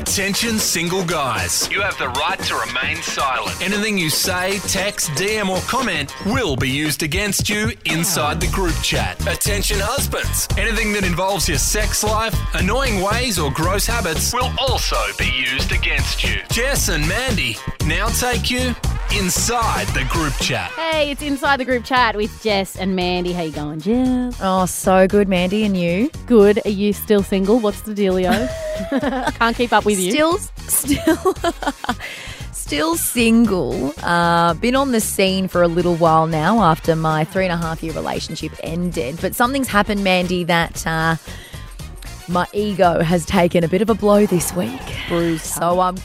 Attention, single guys. You have the right to remain silent. Anything you say, text, DM, or comment will be used against you inside the group chat. Attention, husbands. Anything that involves your sex life, annoying ways, or gross habits will also be used against you. Jess and Mandy now take you inside the group chat. Hey, it's inside the group chat with Jess and Mandy. How you going, Jess? Oh, so good, Mandy, and you? Good. Are you still single? What's the dealio? Can't keep up with you. Still, still, still single. Uh, been on the scene for a little while now after my three and a half year relationship ended. But something's happened, Mandy, that uh, my ego has taken a bit of a blow this week. Bruised. So I'm.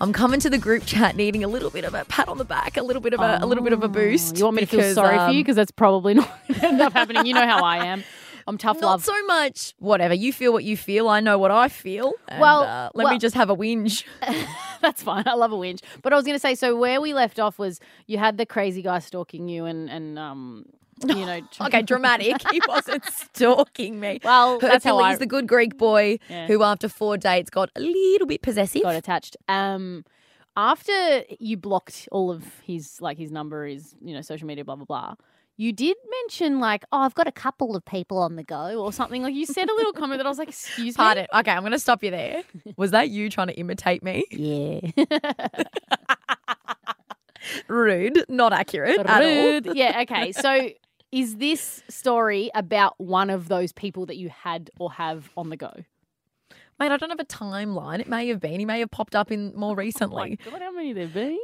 I'm coming to the group chat needing a little bit of a pat on the back, a little bit of a, a little bit of a boost. Oh, You want me to feel because, sorry for you um, because that's probably not going end up happening. You know how I am. I'm tough Not love. so much. Whatever you feel, what you feel. I know what I feel. and, Well, uh, let me just have a whinge. That's fine. I love a whinge. But I was going to say, so where we left off was you had the crazy guy stalking you and, and um, you know. Okay, dramatic. He wasn't stalking me. Well, that's how I- the good Greek boy, Yeah. who after four dates got a little bit possessive. got attached. Um, after you blocked all of his like his number, his you know social media, blah blah blah. You did mention like, oh, I've got a couple of people on the go or something. Like you said a little comment that I was like, excuse me. Pardon. Okay, I'm going to stop you there. Was that you trying to imitate me? Yeah. Rude, not accurate. Rude. yeah. Okay. So is this story about one of those people that you had or have on the go? Mate, I don't have a timeline. It may have been. He may have popped up in more Oh my recently. God, how many there been?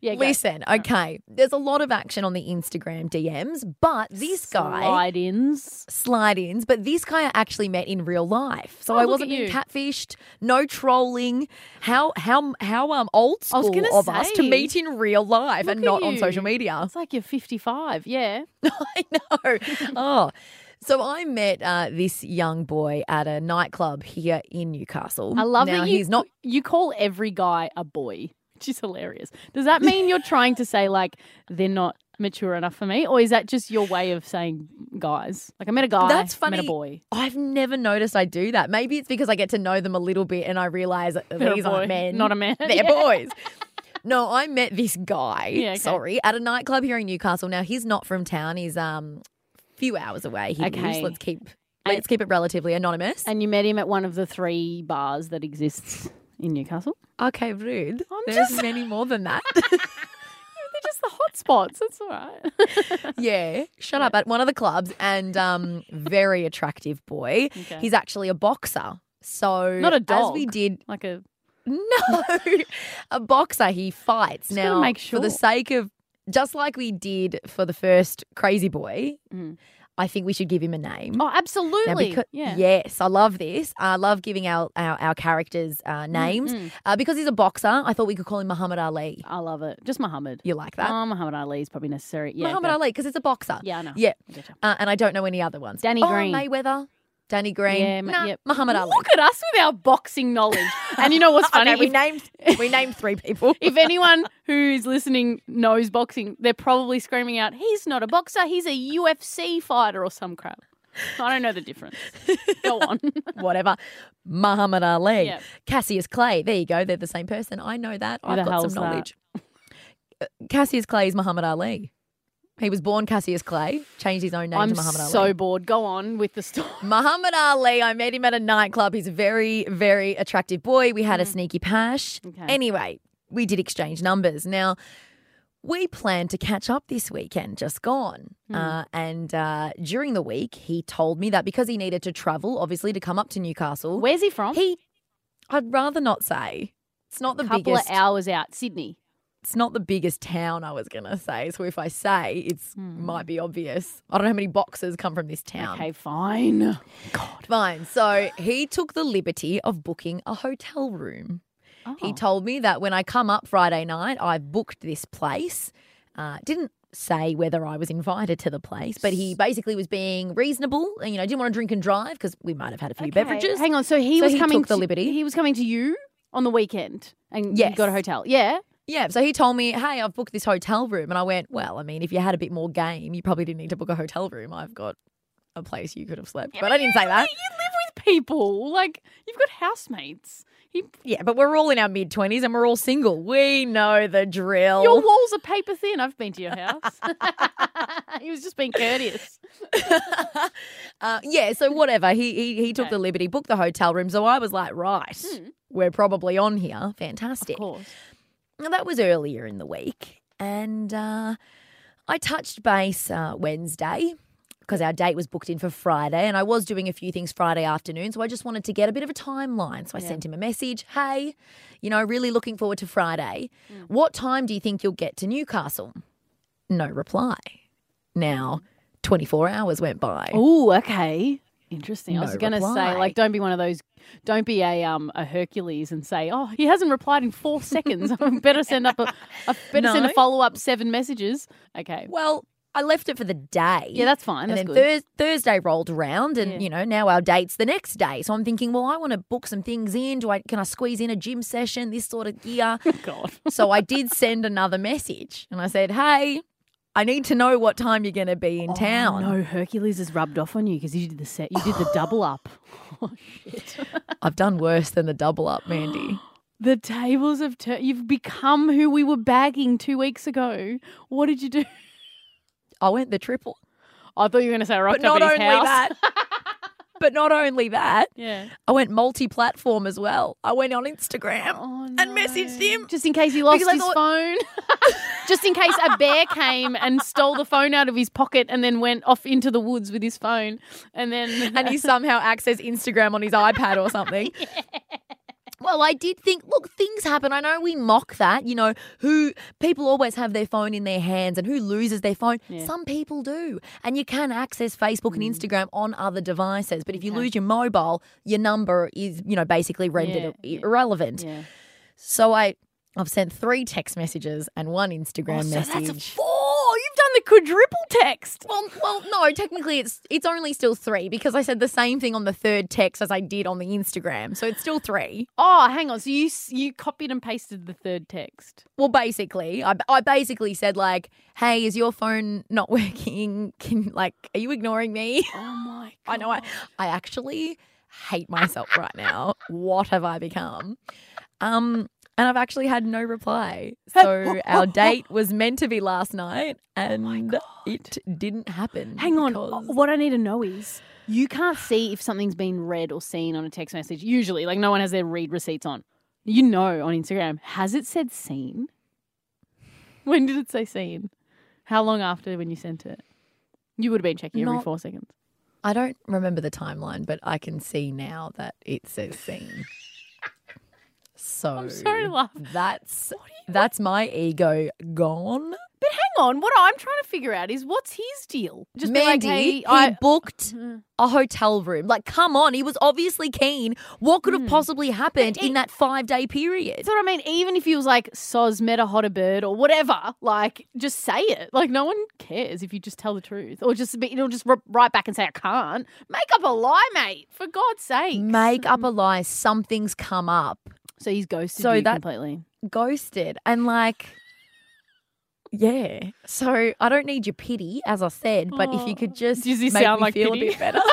Yeah. go. Listen, okay, there's a lot of action on the Instagram DMs, but this guy Slide-ins. slide ins, but this guy I actually met in real life. So Oh, I look wasn't at being you. catfished, no trolling. How how how um old I was school gonna of us to say, meet in real life and look at not on you. social media. It's like you're 55. Yeah. I know. oh. So I met uh, this young boy at a nightclub here in Newcastle. I love now, that you he's not you call every guy a boy, which is hilarious. Does that mean you're trying to say like they're not mature enough for me, or is that just your way of saying guys? Like I met a guy, That's I met a boy. I've never noticed I do that. Maybe it's because I get to know them a little bit and I realize that They're these aren't men. not a man. They're Yeah. boys. No, I met this guy, Yeah, okay. sorry, at a nightclub here in Newcastle. Now he's not from town. He's um a few hours away. He lives. Okay. Let's keep let's keep it relatively anonymous. And you met him at one of the three bars that exists in Newcastle. okay, rude. I'm There's just- many more than that. They're just the hot spots. That's all right. yeah, shut up. At one of the clubs, and um, very attractive boy. Okay. He's actually a boxer. So Not a As we did like a No, a boxer. He fights Just now. make sure. for the sake of just like we did for the first crazy boy. Mhm. I think we should give him a name. oh, absolutely. becau- yeah. Yes, I love this. I love giving our our, our characters uh, names mm. uh, because he's a boxer. I thought we could call him Muhammad Ali. I love it. Just Muhammad. You like that? Oh, Muhammad Ali is probably necessary. Yeah. Muhammad go. Ali because it's a boxer. Yeah, I know. Yeah, I uh, and I don't know any other ones. Danny oh, Green. Mayweather, Danny Green. Yeah, nah, yep. Muhammad Ali. Look at us with our boxing knowledge. And you know what's funny? Okay, we if, named we named three people. if anyone who's listening knows boxing, they're probably screaming out, "He's not a boxer. He's a UFC fighter or some crap." I don't know the difference. Go on. whatever. Muhammad Ali, Yep. Cassius Clay. There you go. They're the same person. I know that. Who I've got some knowledge. Uh, Cassius Clay is Muhammad Ali. He was born Cassius Clay, changed his own name I'm to Muhammad so Ali. bored. Go on with the story. Muhammad Ali, I met him at a nightclub. He's a very, very attractive boy. We had a sneaky pash. Mm. Okay. Anyway, we did exchange numbers. Now, we planned to catch up this weekend, just gone. Hmm. Uh, and uh, during the week, he told me that because he needed to travel, obviously, to come up to Newcastle, Where's he from? he, I'd rather not say. It's not the couple biggest. of hours out, Sydney. It's not the biggest town. I was gonna say. So if I say, it's Hmm. might be obvious. I don't know how many boxes come from this town. Okay, fine. God. Fine. So he took the liberty of booking a hotel room. He Oh. told me that when I come up Friday night, I've booked this place. Uh, didn't say whether I was invited to the place, but he basically was being reasonable. And, you know, didn't want to drink and drive because we might have had a few Okay, beverages. Hang on. So he So was he coming took the to- liberty. He was coming to you on the weekend and Yes. you got a hotel. Yeah. Yeah, so he told me, "Hey, I've booked this hotel room," and I went, "Well, I mean, if you had a bit more game, you probably didn't need to book a hotel room. I've got a place you could have slept." But I didn't say that. You live with people. Like you've got housemates. He, Yeah, but we're all in our mid 20s and we're all single. We know the drill. your walls are paper thin. I've been to your house. he was just being courteous. uh, yeah, so whatever. He he, he took Okay. the liberty, booked the hotel room. So I was like, right, we're probably on here. Fantastic. Of course. Now, that was earlier in the week. And uh, I touched base uh, Wednesday because our date was booked in for Friday. And I was doing a few things Friday afternoon. So I just wanted to get a bit of a timeline. So I Yeah. sent him a message Hey, you know, really looking forward to Friday. Mm. What time do you think you'll get to Newcastle? No reply. Now, 24 hours went by. Oh, okay. Interesting. I was going to say, like, don't be one of those. Don't be a um a Hercules and say, oh, he hasn't replied in four seconds. I better send up a, better send a follow up seven messages. Okay. Well, I left it for the day. Yeah, that's fine. and That's then Thursday rolled around, and Yeah. you know now our date's the next day. So I'm thinking, well, I want to book some things in. Do I can I squeeze in a gym session, this sort of gear? God. so I did send another message, and I said, hey, I need to know what time you're going to be in oh, town. Oh, no, Hercules has rubbed off on you because you did the set. You did the double up. Oh shit. I've done worse than the double up, Mandy. The tables have turned. You've become who we were bagging two weeks ago. What did you do? I went the triple, I thought you were going to say I rocked but not up at only his house. that. but not only that, Yeah. I went multi-platform as well. I went on Instagram. Oh, And messaged him. just in case he lost his thought- phone. just in case a bear came and stole the phone out of his pocket and then went off into the woods with his phone, and then and he somehow accessed Instagram on his iPad or something. Well, I did think, look, things happen. I know we mock that, you know, who people always have their phone in their hands and who loses their phone. Yeah. Some people do. And you can access Facebook and mm. Instagram on other devices. But if you Okay. lose your mobile, your number is, you know, basically rendered yeah. irrelevant. yeah. So I I've sent three text messages and one Instagram Oh, so message. that's a four. You've done the quadruple text. Well, well, no. Technically, it's it's only still three because I said the same thing on the third text as I did on the Instagram, so it's still three. Oh, hang on. So you you copied and pasted the third text. Well, basically, I, I basically said like, "Hey, is your phone not working? Can like, are you ignoring me?" Oh my! I know I I actually hate myself right now. What have I become? Um, and I've actually had no reply. So our date was meant to be last night, and oh it didn't happen. Hang on. What I need to know is you can't see if something's been read or seen on a text message. Usually, like no one has their read receipts on. You know on Instagram. Has it said seen? When did it say seen? How long after when you sent it? You would have been checking every Not- four seconds. I don't remember the timeline, but I can see now that it says seen. So I'm sorry. That's that's my ego gone. But hang on, what I'm trying to figure out is what's his deal? Just be like, Mandy, hey, he I, booked mm-hmm. a hotel room. Like, come on, he was obviously keen. What could have mm. possibly happened in that five day period? That's what I mean. Even if he was like, Soz met a hotter bird or whatever, like, just say it. Like, no one cares if you just tell the truth. Or just, be, you'll just r- write back and say, I can't. Make up a lie, mate. For God's sake. Make up a lie. Something's come up. So he's ghosted So you that- completely. Ghosted. And like, yeah. So I don't need your pity, as I said, but if you could just Does he make sound me like feel pity? a bit better.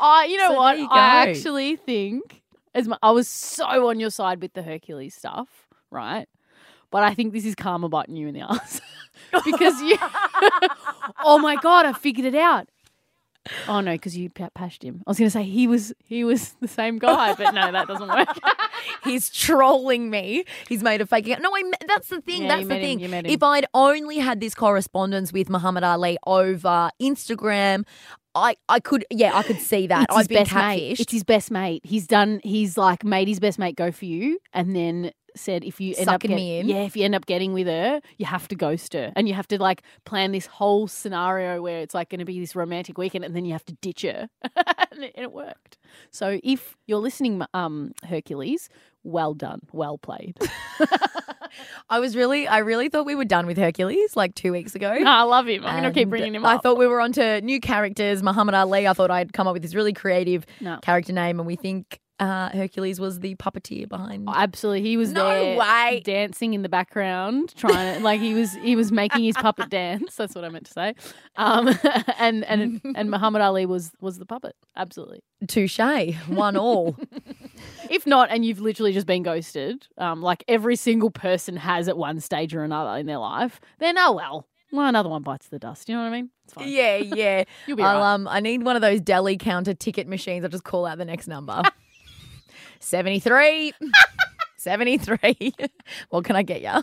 Oh, you know So what? you I actually think as my, I was so on your side with the Hercules stuff, right? But I think this is karma biting you in the ass because you. oh my god! I figured it out. Oh no, because you pa- pashed him. I was going to say he was he was the same guy, but no, that doesn't work. He's trolling me. He's made a fake account. No, I. That's the thing. Yeah, that's the thing. him. If I'd only had this correspondence with Muhammad Ali over Instagram, I I could yeah I could see that. it's I've his been best mate. catfished. It's his best mate. He's done. He's like made his best mate go for you, and then said if you end up Sucking get- me in. yeah, if you end up getting with her, you have to ghost her, and you have to like plan this whole scenario where it's like going to be this romantic weekend, and then you have to ditch her, and, it, and it worked. So if you're listening, um, Hercules, well done, well played. I was really I really thought we were done with Hercules like two weeks ago. I love him. I'm going to keep bringing him up. I thought we were onto new characters. Muhammad Ali. I thought I'd come up with this really creative No. character name, and we think uh, Hercules was the puppeteer behind. Absolutely, he was No there way. dancing in the background, trying to like he was he was making his puppet dance. That's what I meant to say. Um, and and and Muhammad Ali was was the puppet. Absolutely. Touche, one all. If not, and you've literally just been ghosted, um, like every single person has at one stage or another in their life, then oh well, well another one bites the dust. You know what I mean? It's fine. yeah, yeah. You'll be I'll, right. um, I need one of those deli counter ticket machines. I'll just call out the next number. 73. 73. what can I get you?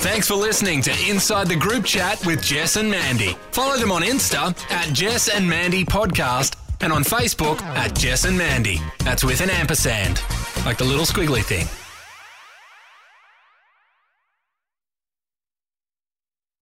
Thanks for listening to Inside the Group Chat with Jess and Mandy. Follow them on Insta at Jess and Mandy Podcast and on Facebook at Jess and Mandy. That's with an ampersand, like the little squiggly thing.